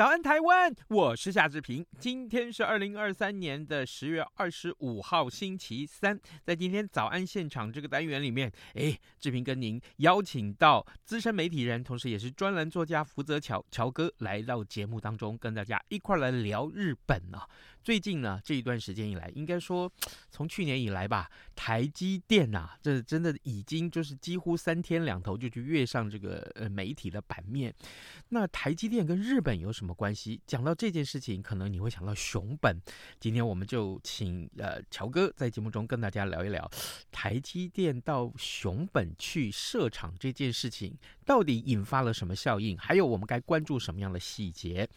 早安，台湾！我是夏志平。今天是二零二三年的十月二十五号，星期三。在今天早安现场这个单元里面，哎，志平跟您邀请到资深媒体人，同时也是专栏作家福泽乔乔哥来到节目当中，跟大家一块来聊日本啊。最近呢，这一段时间以来，应该说从去年以来吧，台积电呐、啊，这真的已经就是几乎三天两头就去跃上这个呃媒体的版面。那台积电跟日本有什么关系？讲到这件事情，可能你会想到熊本。今天我们就请呃乔哥在节目中跟大家聊一聊台积电到熊本去设厂这件事情，到底引发了什么效应？还有我们该关注什么样的细节？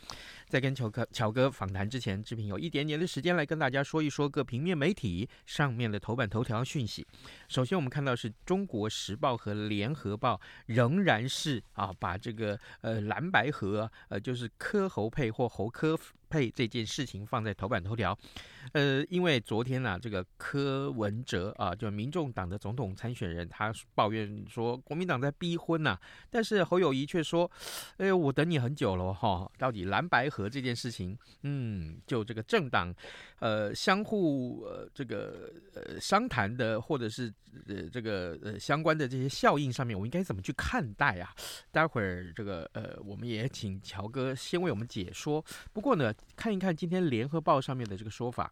在跟乔哥乔哥访谈之前，志平有一点点的时间来跟大家说一说各平面媒体上面的头版头条讯息。首先，我们看到是中国时报和联合报仍然是啊，把这个呃蓝白河呃就是科猴配或猴科。配这件事情放在头版头条。呃，因为昨天呢、啊，这个柯文哲啊，就民众党的总统参选人，他抱怨说国民党在逼婚呐、但是侯友谊却说，哎呦，我等你很久了哈、到底蓝白河这件事情，嗯，就这个政党，呃，相互呃这个呃商谈的，或者是呃这个呃相关的这些效应上面，我应该怎么去看待啊？待会儿这个呃，我们也请乔哥先为我们解说。不过呢，看一看今天联合报上面的这个说法。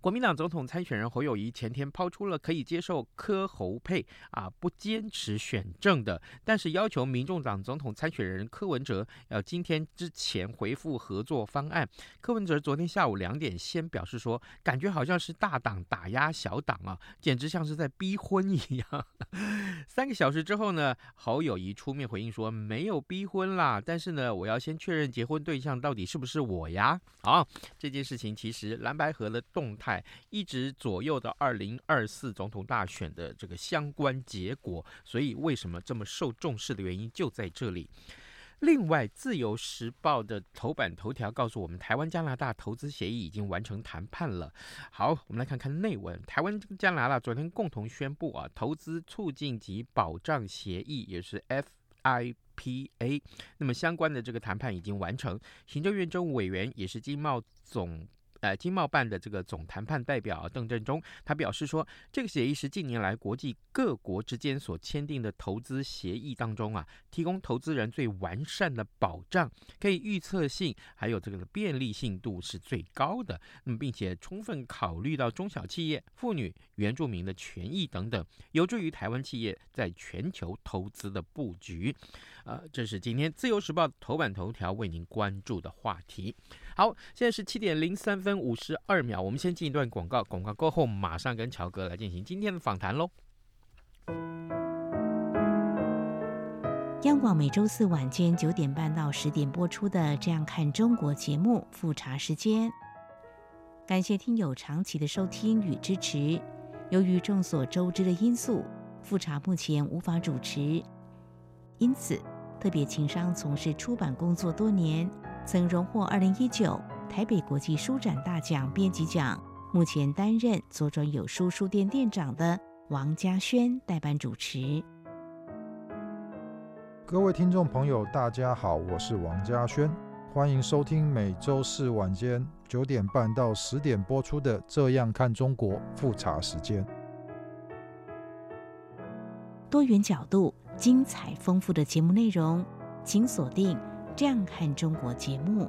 国民党总统参选人侯友谊前天抛出了可以接受柯侯配啊，不坚持选政的，但是要求民众党总统参选人柯文哲要今天之前回复合作方案。柯文哲昨天下午两点先表示说，感觉好像是大党打压小党啊，简直像是在逼婚一样。三个小时之后呢，侯友谊出面回应说没有逼婚啦，但是呢，我要先确认结婚对象到底是不是我呀。好，这件事情其实蓝白合的动态。一直左右的二零二四总统大选的这个相关结果，所以为什么这么受重视的原因就在这里。另外，《自由时报》的头版头条告诉我们，台湾加拿大投资协议已经完成谈判了。好，我们来看看内文。台湾加拿大昨天共同宣布啊，投资促进及保障协议，也是 FIPA。那么相关的这个谈判已经完成。行政院政务委员也是经贸总。呃，经贸办的这个总谈判代表邓正中，他表示说，这个协议是近年来国际各国之间所签订的投资协议当中啊，提供投资人最完善的保障，可以预测性还有这个便利性度是最高的。那么，并且充分考虑到中小企业、妇女、原住民的权益等等，有助于台湾企业在全球投资的布局。呃，这是今天自由时报头版头条为您关注的话题。好，现在是七点零三分五十二秒，我们先进一段广告，广告过后马上跟乔哥来进行今天的访谈喽。央广每周四晚间九点半到十点播出的《这样看中国》节目复查时间，感谢听友长期的收听与支持。由于众所周知的因素，复查目前无法主持，因此特别情商从事出版工作多年。曾荣获二零一九台北国际书展大奖编辑奖，目前担任左转有书书店店长的王家轩代班主持。各位听众朋友，大家好，我是王家轩，欢迎收听每周四晚间九点半到十点播出的《这样看中国》复查时间。多元角度、精彩丰富的节目内容，请锁定。这样看中国节目。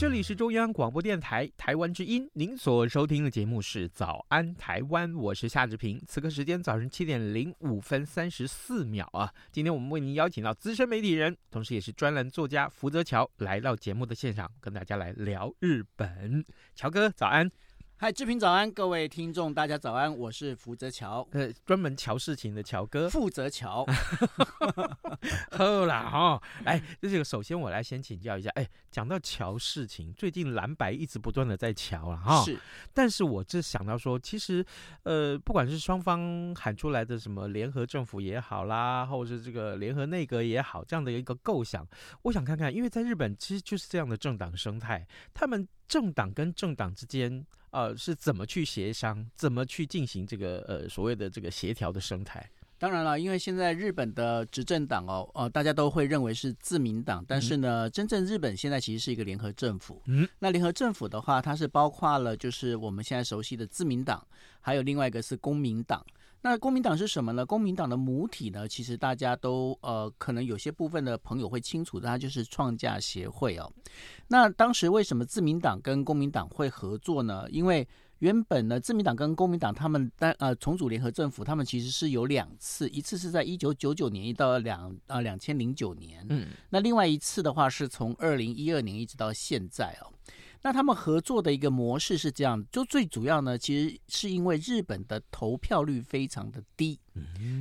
这里是中央广播电台台湾之音，您所收听的节目是《早安台湾》，我是夏志平。此刻时间早晨七点零五分三十四秒啊！今天我们为您邀请到资深媒体人，同时也是专栏作家福泽桥来到节目的现场，跟大家来聊日本。乔哥，早安。嗨，志平早安，各位听众大家早安，我是福泽桥，呃，专门乔事情的乔哥，负责桥。好啦哈、哦，哎，这个首先我来先请教一下，哎，讲到乔事情，最近蓝白一直不断的在乔了哈，是，但是我这想到说，其实呃，不管是双方喊出来的什么联合政府也好啦，或者是这个联合内阁也好，这样的一个构想，我想看看，因为在日本其实就是这样的政党生态，他们政党跟政党之间。呃，是怎么去协商，怎么去进行这个呃所谓的这个协调的生态？当然了，因为现在日本的执政党哦，呃，大家都会认为是自民党，但是呢，嗯、真正日本现在其实是一个联合政府。嗯，那联合政府的话，它是包括了就是我们现在熟悉的自民党，还有另外一个是公民党。那公民党是什么呢？公民党的母体呢？其实大家都呃，可能有些部分的朋友会清楚，它就是创价协会哦。那当时为什么自民党跟公民党会合作呢？因为原本呢，自民党跟公民党他们单呃重组联合政府，他们其实是有两次，一次是在一九九九年一到两呃两千零九年，嗯，那另外一次的话是从二零一二年一直到现在哦。那他们合作的一个模式是这样，就最主要呢，其实是因为日本的投票率非常的低，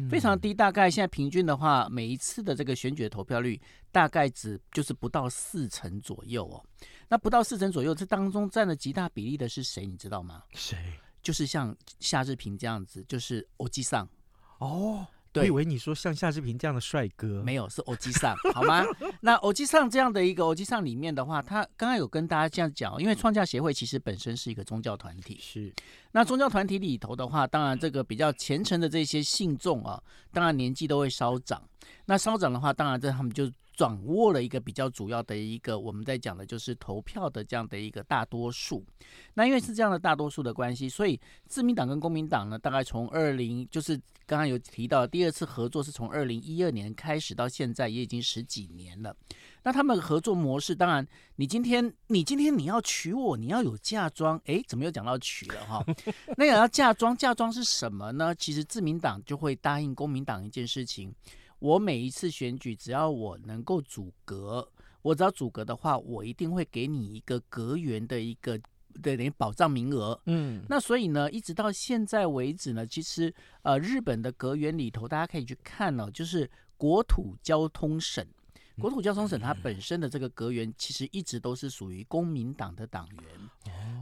非常低，大概现在平均的话，每一次的这个选举投票率大概只就是不到四成左右哦。那不到四成左右，这当中占了极大比例的是谁？你知道吗？谁？就是像夏志平这样子，就是欧吉桑哦。对，我以为你说像夏志平这样的帅哥，没有，是欧吉上，好吗？那欧吉上这样的一个欧吉上里面的话，他刚刚有跟大家这样讲，因为创价协会其实本身是一个宗教团体，是。那宗教团体里头的话，当然这个比较虔诚的这些信众啊，当然年纪都会稍长。那稍长的话，当然这他们就。掌握了一个比较主要的一个，我们在讲的就是投票的这样的一个大多数。那因为是这样的大多数的关系，所以自民党跟公民党呢，大概从二零就是刚刚有提到第二次合作是从二零一二年开始到现在也已经十几年了。那他们合作模式，当然你今天你今天你要娶我，你要有嫁妆，诶，怎么又讲到娶了哈？那也要嫁妆，嫁妆是什么呢？其实自民党就会答应公民党一件事情。我每一次选举，只要我能够阻隔，我只要阻隔的话，我一定会给你一个阁员的一个的等于保障名额。嗯，那所以呢，一直到现在为止呢，其实呃，日本的阁员里头，大家可以去看呢、哦，就是国土交通省。国土交通省它本身的这个阁员，其实一直都是属于公民党的党员。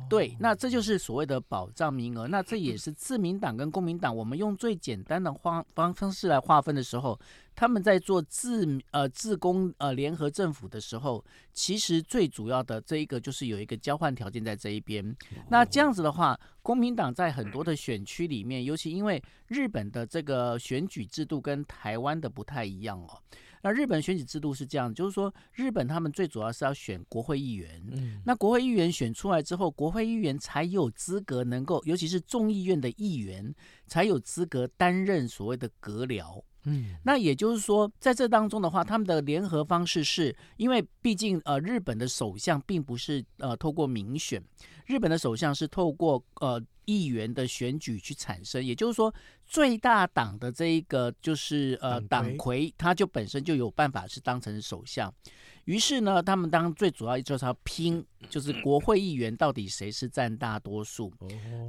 对，那这就是所谓的保障名额。那这也是自民党跟公民党，我们用最简单的方方方式来划分的时候，他们在做自呃自公呃联合政府的时候，其实最主要的这一个就是有一个交换条件在这一边。那这样子的话，公民党在很多的选区里面，尤其因为日本的这个选举制度跟台湾的不太一样哦。那日本选举制度是这样，就是说日本他们最主要是要选国会议员，嗯，那国会议员选出来之后，国会议员才有资格能够，尤其是众议院的议员才有资格担任所谓的阁僚，嗯，那也就是说在这当中的话，他们的联合方式是因为毕竟呃日本的首相并不是呃透过民选，日本的首相是透过呃。议员的选举去产生，也就是说，最大党的这一个就是呃党魁，他就本身就有办法是当成首相。于是呢，他们当最主要就是要拼，就是国会议员到底谁是占大多数。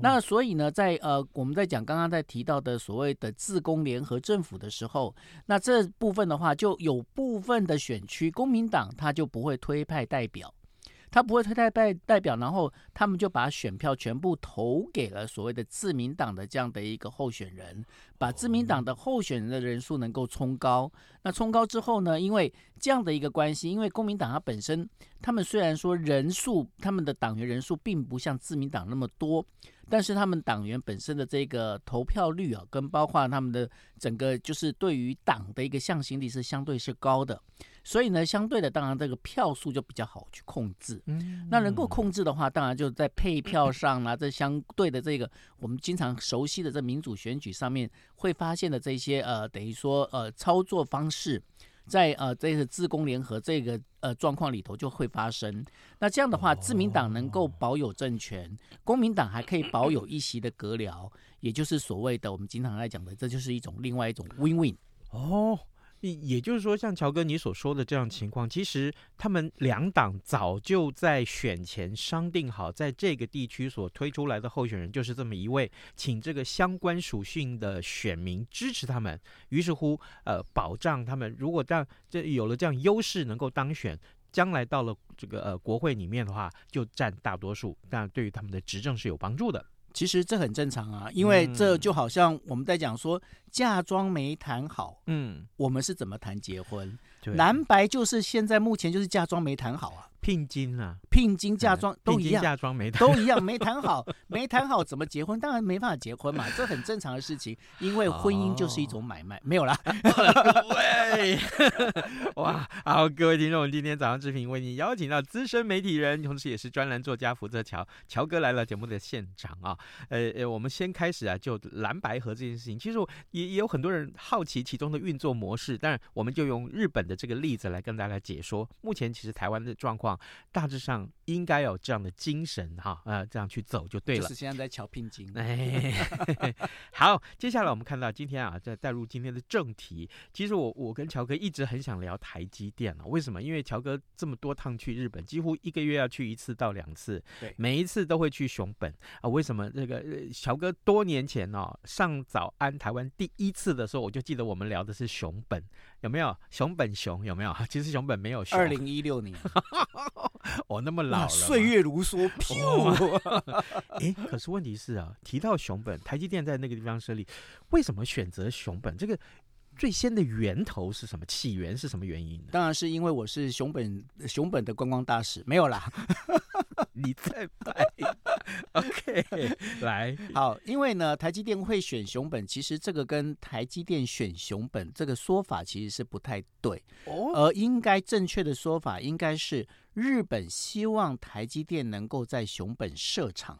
那所以呢，在呃我们在讲刚刚在提到的所谓的自公联合政府的时候，那这部分的话，就有部分的选区，公民党他就不会推派代表。他不会推代代代表，然后他们就把选票全部投给了所谓的自民党的这样的一个候选人，把自民党的候选人的人数能够冲高。那冲高之后呢，因为这样的一个关系，因为公民党它本身，他们虽然说人数，他们的党员人数并不像自民党那么多，但是他们党员本身的这个投票率啊，跟包括他们的整个就是对于党的一个向心力是相对是高的。所以呢，相对的，当然这个票数就比较好去控制。嗯，那能够控制的话，当然就在配票上啦，这相对的这个我们经常熟悉的这民主选举上面会发现的这些呃，等于说呃操作方式。在呃这个自公联合这个呃状况里头就会发生，那这样的话，自民党能够保有政权，公民党还可以保有一席的阁僚，也就是所谓的我们经常来讲的，这就是一种另外一种 win-win。哦。也就是说，像乔哥你所说的这样情况，其实他们两党早就在选前商定好，在这个地区所推出来的候选人就是这么一位，请这个相关属性的选民支持他们。于是乎，呃，保障他们如果这样这有了这样优势，能够当选，将来到了这个呃国会里面的话，就占大多数，那对于他们的执政是有帮助的。其实这很正常啊，因为这就好像我们在讲说嫁妆没谈好，嗯，我们是怎么谈结婚？对，蓝白就是现在目前就是嫁妆没谈好啊。聘金啊，聘金嫁妆都一样，嫁妆没都一样，没谈好，没谈好怎么结婚？当然没办法结婚嘛，这很正常的事情，因为婚姻就是一种买卖，哦、没有啦。喂，哇，好，各位听众，今天早上志平为你邀请到资深媒体人，同时也是专栏作家福泽乔乔哥来了节目的现场啊。呃呃，我们先开始啊，就蓝白盒这件事情，其实也也有很多人好奇其中的运作模式，但是我们就用日本的这个例子来跟大家解说。目前其实台湾的状况。大致上应该有这样的精神哈，呃，这样去走就对了。就是现在在桥聘金。哎，好，接下来我们看到今天啊，再带入今天的正题。其实我我跟乔哥一直很想聊台积电啊，为什么？因为乔哥这么多趟去日本，几乎一个月要去一次到两次，对，每一次都会去熊本啊。为什么？这个乔哥多年前哦，上早安台湾第一次的时候，我就记得我们聊的是熊本，有没有？熊本熊有没有？其实熊本没有熊。二零一六年。哦，那么老了，岁月如梭，飘。哎，可是问题是啊，提到熊本，台积电在那个地方设立，为什么选择熊本？这个最先的源头是什么？起源是什么原因？当然是因为我是熊本熊本的观光大使，没有啦。你在拍？OK，来，好，因为呢，台积电会选熊本，其实这个跟台积电选熊本这个说法其实是不太对，哦，而应该正确的说法应该是日本希望台积电能够在熊本设厂。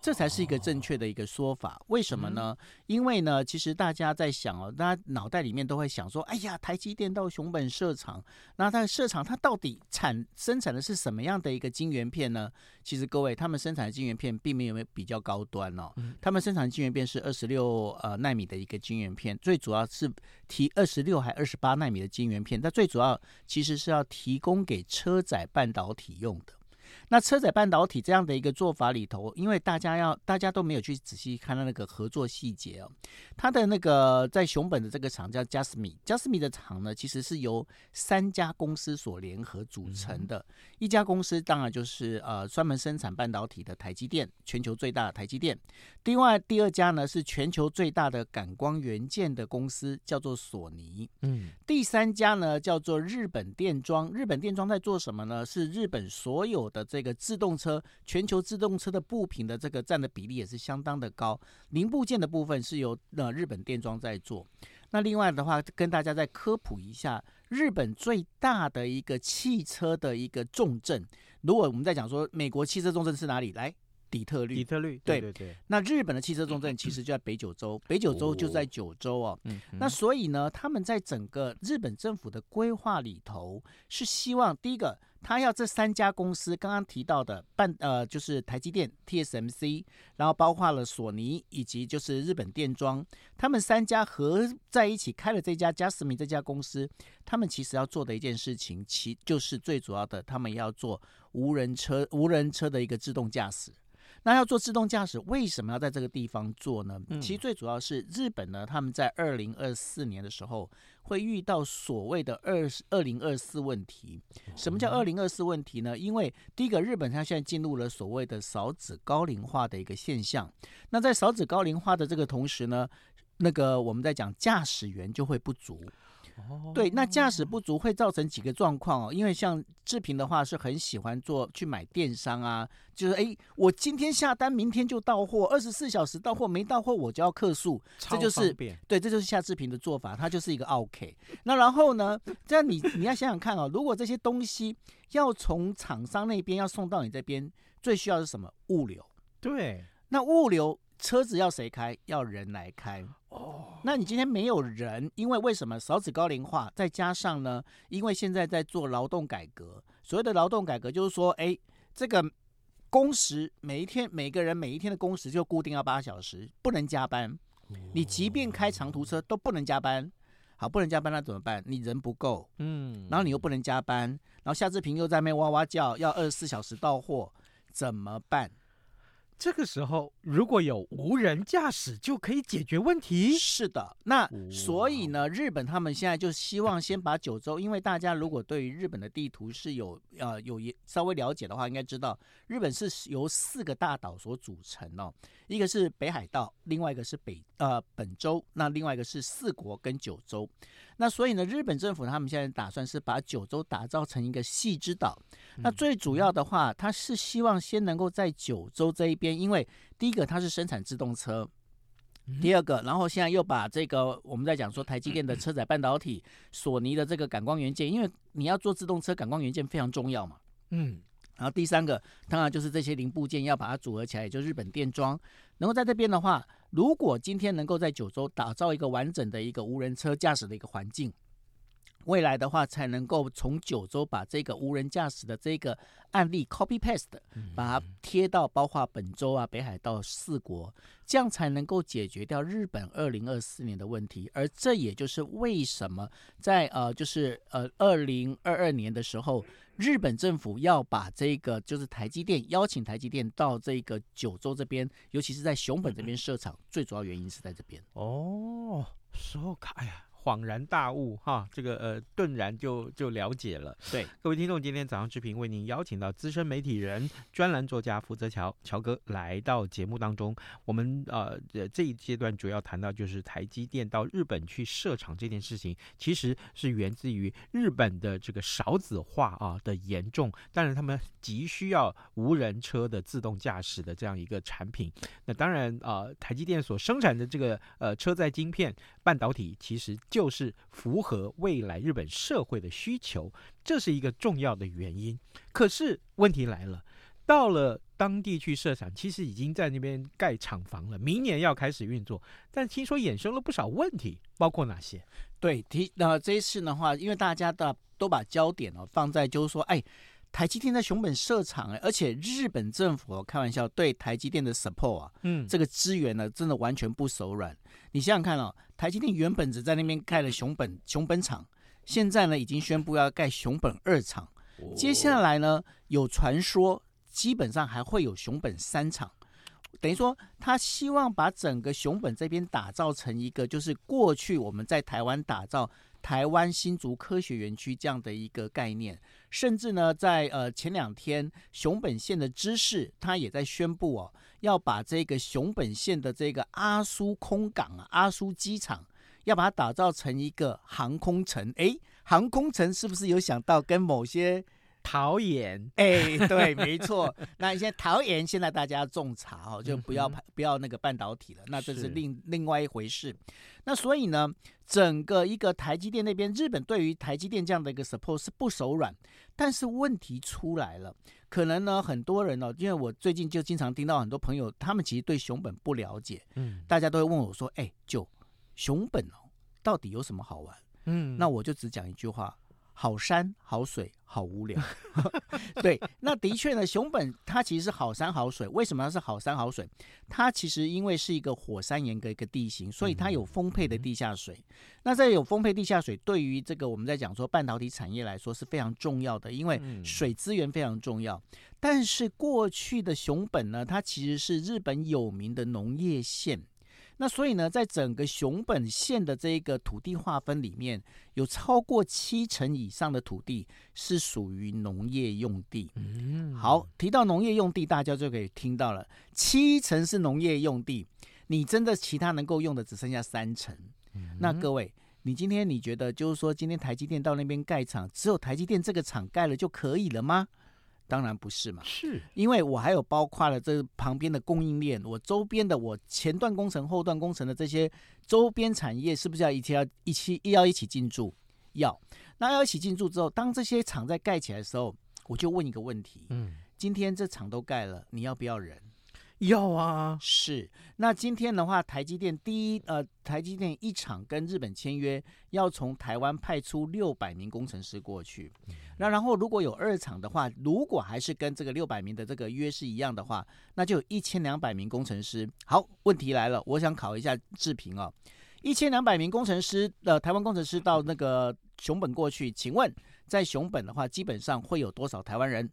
这才是一个正确的一个说法，为什么呢？因为呢，其实大家在想哦，大家脑袋里面都会想说，哎呀，台积电到熊本设厂，那它的设厂它到底产生产的是什么样的一个晶圆片呢？其实各位，他们生产的晶圆片并没有比较高端哦，他们生产的晶圆片是二十六呃纳米的一个晶圆片，最主要是提二十六还二十八纳米的晶圆片，它最主要其实是要提供给车载半导体用的。那车载半导体这样的一个做法里头，因为大家要大家都没有去仔细看到那个合作细节哦，它的那个在熊本的这个厂叫嘉实米，嘉实米的厂呢，其实是由三家公司所联合组成的。一家公司当然就是呃专门生产半导体的台积电，全球最大的台积电。另外第二家呢是全球最大的感光元件的公司，叫做索尼。嗯，第三家呢叫做日本电装，日本电装在做什么呢？是日本所有的这这个自动车，全球自动车的部品的这个占的比例也是相当的高。零部件的部分是由呃日本电装在做。那另外的话，跟大家再科普一下，日本最大的一个汽车的一个重镇，如果我们在讲说美国汽车重镇是哪里？来，底特律。底特律，对对对。那日本的汽车重镇其实就在北九州，北九州就在九州哦。嗯。那所以呢，他们在整个日本政府的规划里头，是希望第一个。他要这三家公司刚刚提到的半呃，就是台积电 TSMC，然后包括了索尼以及就是日本电装，他们三家合在一起开了这家嘉斯米这家公司。他们其实要做的一件事情，其就是最主要的，他们要做无人车无人车的一个自动驾驶。那要做自动驾驶，为什么要在这个地方做呢？其实最主要是日本呢，他们在二零二四年的时候会遇到所谓的二二零二四问题。什么叫二零二四问题呢？因为第一个，日本它现在进入了所谓的少子高龄化的一个现象。那在少子高龄化的这个同时呢，那个我们在讲驾驶员就会不足。哦，对，那驾驶不足会造成几个状况哦，因为像志平的话是很喜欢做去买电商啊，就是哎，我今天下单，明天就到货，二十四小时到货，没到货我就要客诉，这就是对，这就是夏志平的做法，他就是一个 OK。那然后呢，这样你你要想想看哦，如果这些东西要从厂商那边要送到你这边，最需要的是什么？物流。对，那物流。车子要谁开？要人来开哦。那你今天没有人，因为为什么少子高龄化？再加上呢，因为现在在做劳动改革。所谓的劳动改革，就是说，哎，这个工时每一天每个人每一天的工时就固定要八小时，不能加班。你即便开长途车都不能加班。好，不能加班那怎么办？你人不够，嗯，然后你又不能加班，然后夏志平又在那边哇哇叫，要二十四小时到货，怎么办？这个时候，如果有无人驾驶，就可以解决问题。是的，那所以呢，日本他们现在就希望先把九州，因为大家如果对于日本的地图是有呃有稍微了解的话，应该知道日本是由四个大岛所组成哦，一个是北海道，另外一个是北呃本州，那另外一个是四国跟九州。那所以呢，日本政府他们现在打算是把九州打造成一个细之岛。那最主要的话，他是希望先能够在九州这一边，因为第一个它是生产自动车，第二个，然后现在又把这个我们在讲说台积电的车载半导体、索尼的这个感光元件，因为你要做自动车，感光元件非常重要嘛。嗯。然后第三个，当然就是这些零部件要把它组合起来，也就是日本电装。能够在这边的话，如果今天能够在九州打造一个完整的一个无人车驾驶的一个环境，未来的话才能够从九州把这个无人驾驶的这个案例 copy paste，把它贴到包括本州啊、北海道四国，这样才能够解决掉日本二零二四年的问题。而这也就是为什么在呃，就是呃二零二二年的时候。日本政府要把这个就是台积电邀请台积电到这个九州这边，尤其是在熊本这边设厂，最主要原因是在这边。哦，说开呀。恍然大悟哈，这个呃顿然就就了解了。对，各位听众，今天早上志平为您邀请到资深媒体人、专栏作家福泽乔乔哥来到节目当中。我们呃这一阶段主要谈到就是台积电到日本去设厂这件事情，其实是源自于日本的这个少子化啊的严重，但是他们急需要无人车的自动驾驶的这样一个产品。那当然啊、呃，台积电所生产的这个呃车载晶片半导体，其实就是符合未来日本社会的需求，这是一个重要的原因。可是问题来了，到了当地去设厂，其实已经在那边盖厂房了，明年要开始运作，但听说衍生了不少问题，包括哪些？对，提那这一次的话，因为大家的都把焦点哦放在就是说，哎。台积电在熊本设厂，而且日本政府开玩笑对台积电的 support 啊，嗯，这个资源呢，真的完全不手软。你想想看哦，台积电原本只在那边盖了熊本熊本厂，现在呢已经宣布要盖熊本二厂，接下来呢有传说基本上还会有熊本三厂，等于说他希望把整个熊本这边打造成一个，就是过去我们在台湾打造。台湾新竹科学园区这样的一个概念，甚至呢，在呃前两天，熊本县的知事他也在宣布哦，要把这个熊本县的这个阿苏空港啊、阿苏机场，要把它打造成一个航空城。诶，航空城是不是有想到跟某些？桃园，哎，对，没错。那现在桃园现在大家种茶哦，就不要不要那个半导体了，那这是另另外一回事。那所以呢，整个一个台积电那边，日本对于台积电这样的一个 support 是不手软。但是问题出来了，可能呢很多人哦，因为我最近就经常听到很多朋友，他们其实对熊本不了解，嗯，大家都会问我说，哎，就熊本哦，到底有什么好玩？嗯，那我就只讲一句话。好山好水好无聊，对，那的确呢，熊本它其实是好山好水。为什么它是好山好水？它其实因为是一个火山岩的一个地形，所以它有丰沛的地下水。那在有丰沛地下水，对于这个我们在讲说半导体产业来说是非常重要的，因为水资源非常重要。但是过去的熊本呢，它其实是日本有名的农业县。那所以呢，在整个熊本县的这个土地划分里面，有超过七成以上的土地是属于农业用地。嗯，好，提到农业用地，大家就可以听到了，七成是农业用地，你真的其他能够用的只剩下三成。那各位，你今天你觉得就是说，今天台积电到那边盖厂，只有台积电这个厂盖了就可以了吗？当然不是嘛，是。因为我还有包括了这旁边的供应链，我周边的我前段工程、后段工程的这些周边产业，是不是要一起要一起要一起进驻？要，那要一起进驻之后，当这些厂在盖起来的时候，我就问一个问题，嗯，今天这厂都盖了，你要不要人？要啊，是。那今天的话，台积电第一，呃，台积电一场跟日本签约，要从台湾派出六百名工程师过去。嗯、那然后如果有二厂的话，如果还是跟这个六百名的这个约是一样的话，那就有一千两百名工程师。好，问题来了，我想考一下志平哦，一千两百名工程师的、呃、台湾工程师到那个熊本过去，请问在熊本的话，基本上会有多少台湾人？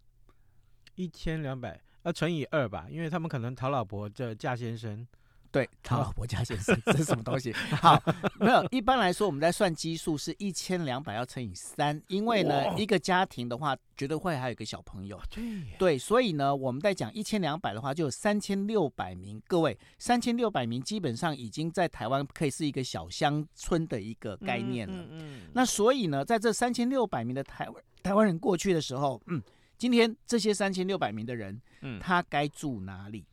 一千两百。要乘以二吧，因为他们可能讨老婆这嫁先生，对，讨老婆嫁先生这是什么东西？好，没有，一般来说我们在算基数是一千两百要乘以三，因为呢一个家庭的话绝对会还有一个小朋友，对对，所以呢我们在讲一千两百的话就有三千六百名，各位三千六百名基本上已经在台湾可以是一个小乡村的一个概念了，嗯，嗯，嗯，那所以呢在这三千六百名的台湾台湾人过去的时候，嗯。今天这些三千六百名的人，嗯，他该住哪里？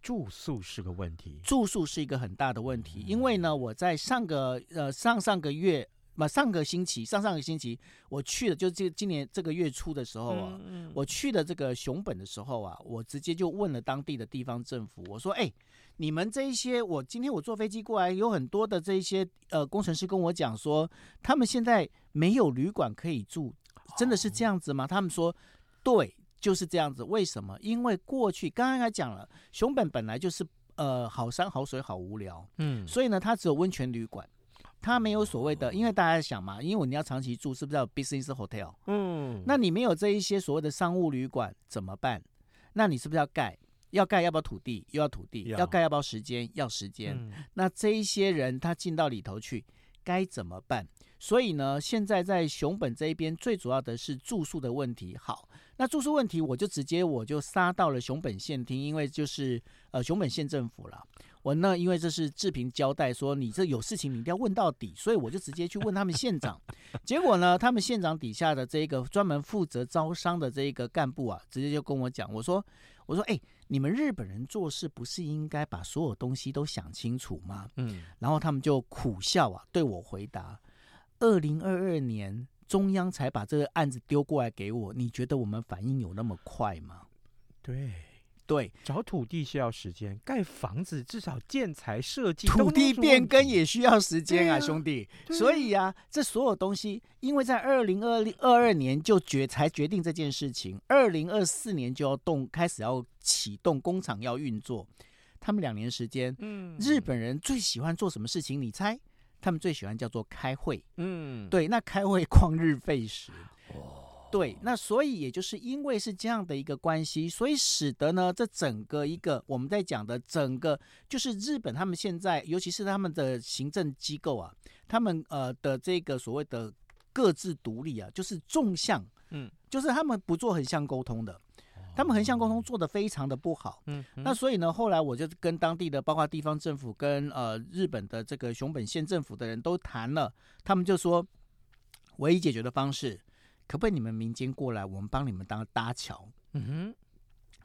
住宿是个问题，住宿是一个很大的问题。因为呢，我在上个呃上上个月，嘛上个星期，上上个星期我去的，就这今年这个月初的时候啊，我去的这个熊本的时候啊，我直接就问了当地的地方政府，我说：“哎，你们这一些，我今天我坐飞机过来，有很多的这一些呃工程师跟我讲说，他们现在没有旅馆可以住。”真的是这样子吗？他们说，对，就是这样子。为什么？因为过去刚刚还讲了，熊本本来就是呃好山好水好无聊，嗯，所以呢，它只有温泉旅馆，它没有所谓的。因为大家想嘛，因为你要长期住，是不是要 business hotel？嗯，那你没有这一些所谓的商务旅馆怎么办？那你是不是要盖？要盖要不要土地？又要土地，要盖要不要时间？要时间。嗯，那这一些人他进到里头去该怎么办？所以呢，现在在熊本这一边最主要的是住宿的问题。好，那住宿问题我就直接我就杀到了熊本县厅，因为就是呃熊本县政府了。我呢，因为这是志平交代说你这有事情你一定要问到底，所以我就直接去问他们县长。结果呢，他们县长底下的这个专门负责招商的这一个干部啊，直接就跟我讲，我说我说哎，你们日本人做事不是应该把所有东西都想清楚吗？嗯，然后他们就苦笑啊，对我回答。二零二二年，中央才把这个案子丢过来给我，你觉得我们反应有那么快吗？对，对，找土地需要时间，盖房子至少建材设计，土地变更也需要时间啊，啊兄弟。啊、所以啊，这所有东西，因为在二零二零二二年就决才决定这件事情，二零二四年就要动，开始要启动工厂要运作，他们两年时间，嗯，日本人最喜欢做什么事情？你猜？他们最喜欢叫做开会，嗯，对，那开会 旷日费时，哦，对，那所以也就是因为是这样的一个关系，所以使得呢，这整个一个我们在讲的整个就是日本他们现在，尤其是他们的行政机构啊，他们呃的这个所谓的各自独立啊，就是纵向，嗯，就是他们不做横向沟通的。他们横向沟通做的非常的不好，嗯，嗯，那所以呢，后来我就跟当地的，包括地方政府跟呃日本的这个熊本县政府的人都谈了，他们就说，唯一解决的方式，可不可以你们民间过来，我们帮你们当搭桥，嗯哼。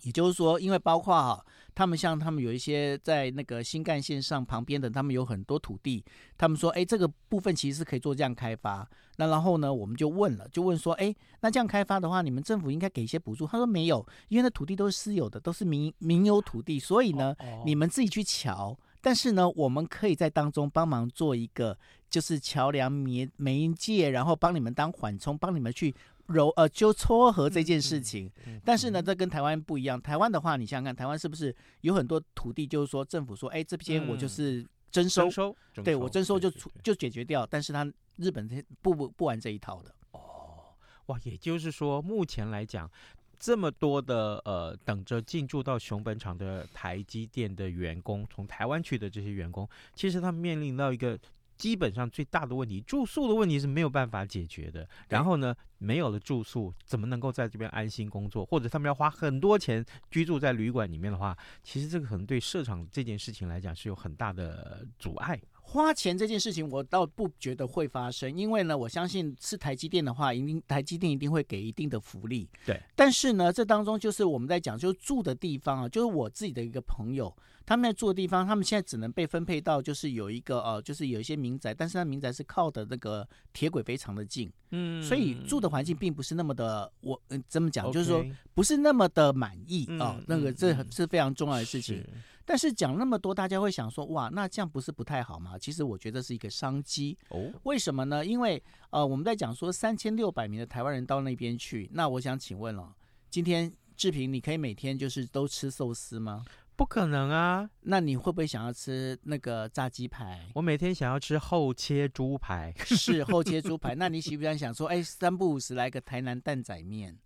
也就是说，因为包括哈，他们像他们有一些在那个新干线上旁边的，他们有很多土地，他们说，哎，这个部分其实是可以做这样开发。那然后呢，我们就问了，就问说，哎，那这样开发的话，你们政府应该给一些补助。他说没有，因为那土地都是私有的，都是民民有土地，所以呢，你们自己去瞧。但是呢，我们可以在当中帮忙做一个，就是桥梁媒媒介，然后帮你们当缓冲，帮你们去。揉呃，就撮合这件事情，但是呢，这跟台湾不一样。台湾的话，你想想看，台湾是不是有很多土地，就是说政府说，哎，这边我就是征收，嗯、征收对我征收就出就解决掉。但是他日本不不不玩这一套的。哦，哇，也就是说，目前来讲，这么多的呃，等着进驻到熊本厂的台积电的员工，从台湾去的这些员工，其实他们面临到一个。基本上最大的问题，住宿的问题是没有办法解决的。然后呢，没有了住宿，怎么能够在这边安心工作？或者他们要花很多钱居住在旅馆里面的话，其实这个可能对设厂这件事情来讲是有很大的阻碍。花钱这件事情，我倒不觉得会发生，因为呢，我相信是台积电的话，一定台积电一定会给一定的福利。对，但是呢，这当中就是我们在讲，就是住的地方啊，就是我自己的一个朋友，他们在住的地方，他们现在只能被分配到就是有一个呃，就是有一些民宅，但是那民宅是靠的那个铁轨非常的近，嗯，所以住的环境并不是那么的，我嗯，怎么讲，就是说不是那么的满意啊，哦，那个这是非常重要的事情。但是讲那么多，大家会想说，哇，那这样不是不太好吗？其实我觉得是一个商机哦。为什么呢？因为呃，我们在讲说三千六百名的台湾人到那边去，那我想请问了，今天志平，你可以每天就是都吃寿司吗？不可能啊。那你会不会想要吃那个炸鸡排？我每天想要吃厚切猪排，是 厚切猪排。那你喜不喜欢想说，哎，三不五时来个台南蛋仔面？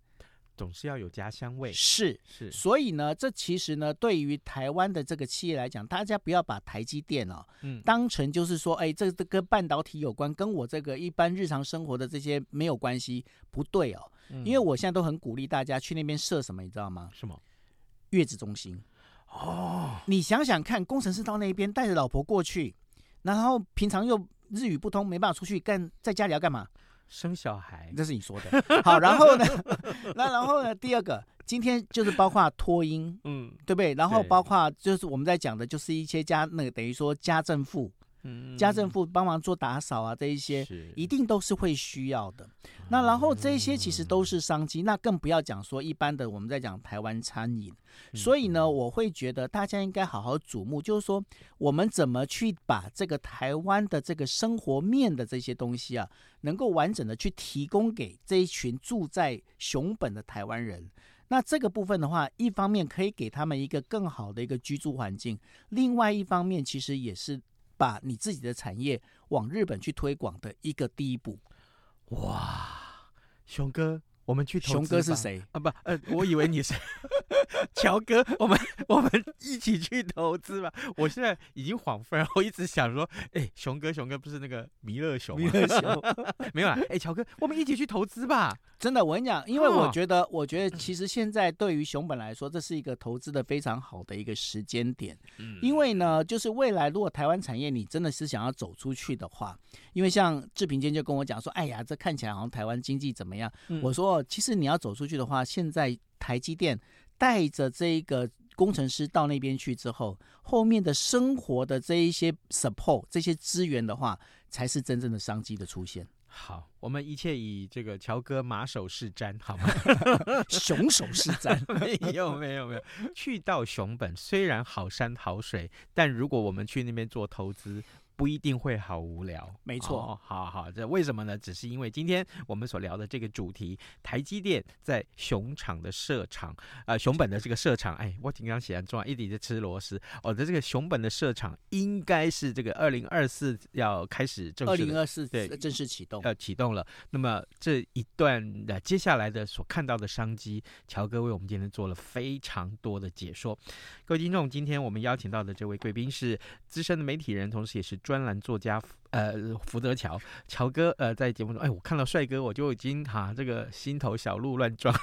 总是要有家乡味，是是，所以呢，这其实呢，对于台湾的这个企业来讲，大家不要把台积电哦，嗯，当成就是说，哎，这这跟半导体有关，跟我这个一般日常生活的这些没有关系，不对哦，嗯，因为我现在都很鼓励大家去那边设什么，你知道吗？什么？月子中心哦，你想想看，工程师到那边带着老婆过去，然后平常又日语不通，没办法出去干，在家里要干嘛？生小孩，这是你说的。好，然后呢？那然后呢？第二个，今天就是包括托婴，嗯，对不对？然后包括就是我们在讲的，就是一些家那个等于说家政妇。嗯，家政妇帮忙做打扫啊，这一些一定都是会需要的。那然后这一些其实都是商机，那更不要讲说一般的我们在讲台湾餐饮。所以呢，我会觉得大家应该好好瞩目，就是说我们怎么去把这个台湾的这个生活面的这些东西啊，能够完整的去提供给这一群住在熊本的台湾人。那这个部分的话，一方面可以给他们一个更好的一个居住环境，另外一方面其实也是。把你自己的产业往日本去推广的一个第一步，哇，熊哥，我们去投资。熊哥是谁啊？不，呃，我以为你是 乔哥，我们我们一起去投资吧。我现在已经恍惚然后一直想说，哎，熊哥，熊哥不是那个弥勒熊吗？弥勒熊 没有啦。哎，乔哥，我们一起去投资吧。真的，我跟你讲，因为我觉得，我觉得其实现在对于熊本来说，这是一个投资的非常好的一个时间点。嗯，因为呢，就是未来如果台湾产业你真的是想要走出去的话，因为像志平今天就跟我讲说，哎呀，这看起来好像台湾经济怎么样？我说，其实你要走出去的话，现在台积电带着这一个工程师到那边去之后，后面的生活的这一些 support 这些资源的话，才是真正的商机的出现。好，我们一切以这个乔哥马首是瞻，好吗？熊首是瞻，没有没有没有。去到熊本，虽然好山好水，但如果我们去那边做投资。不一定会好无聊，没错。哦，好好，这为什么呢？只是因为今天我们所聊的这个主题，台积电在熊场的设厂，呃，熊本的这个设厂，哎，我挺刚写很重要，一直在吃螺丝。我的这个熊本的设厂应该是这个二零二四要开始正式，二零二四对正式启动，要启动了。那么这一段的接下来的所看到的商机，乔哥为我们今天做了非常多的解说。各位听众，今天我们邀请到的这位贵宾是资深的媒体人，同时也是。专专栏作家。呃，福泽桥乔哥，呃，在节目中，哎，我看到帅哥，我就已经哈、啊，这个心头小鹿乱撞，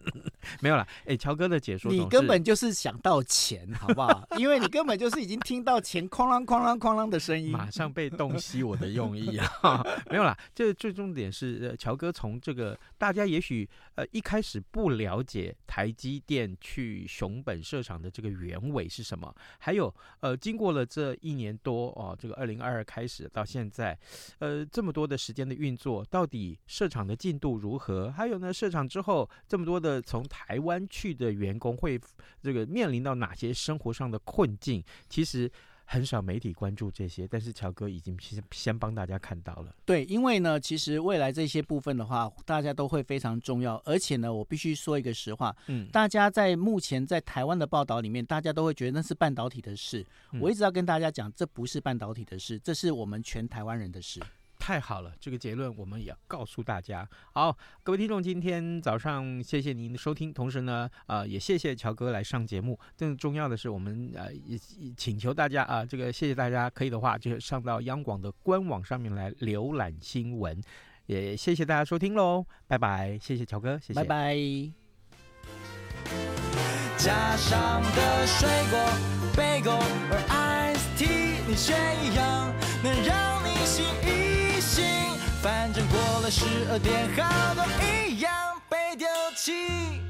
没有了。哎，乔哥的解说，你根本就是想到钱，好不好？因为你根本就是已经听到钱哐啷哐啷哐啷的声音，马上被洞悉我的用意啊！没有啦，这最重点是，呃，乔哥从这个大家也许呃一开始不了解台积电去熊本设厂的这个原委是什么，还有呃，经过了这一年多哦，这个二零二二开始到。现在，呃，这么多的时间的运作，到底设厂的进度如何？还有呢，设厂之后这么多的从台湾去的员工会这个面临到哪些生活上的困境？其实。很少媒体关注这些，但是乔哥已经先先帮大家看到了。对，因为呢，其实未来这些部分的话，大家都会非常重要。而且呢，我必须说一个实话，嗯，大家在目前在台湾的报道里面，大家都会觉得那是半导体的事。嗯，我一直要跟大家讲，这不是半导体的事，这是我们全台湾人的事。太好了，这个结论我们也要告诉大家。好，各位听众，今天早上谢谢您的收听，同时呢，呃，也谢谢乔哥来上节目。更重要的是，我们呃请求大家啊，这个谢谢大家，可以的话就上到央广的官网上面来浏览新闻。也谢谢大家收听喽，拜拜，谢谢乔哥，谢谢，拜拜。心，反正过了十二点，好多一样被丢弃。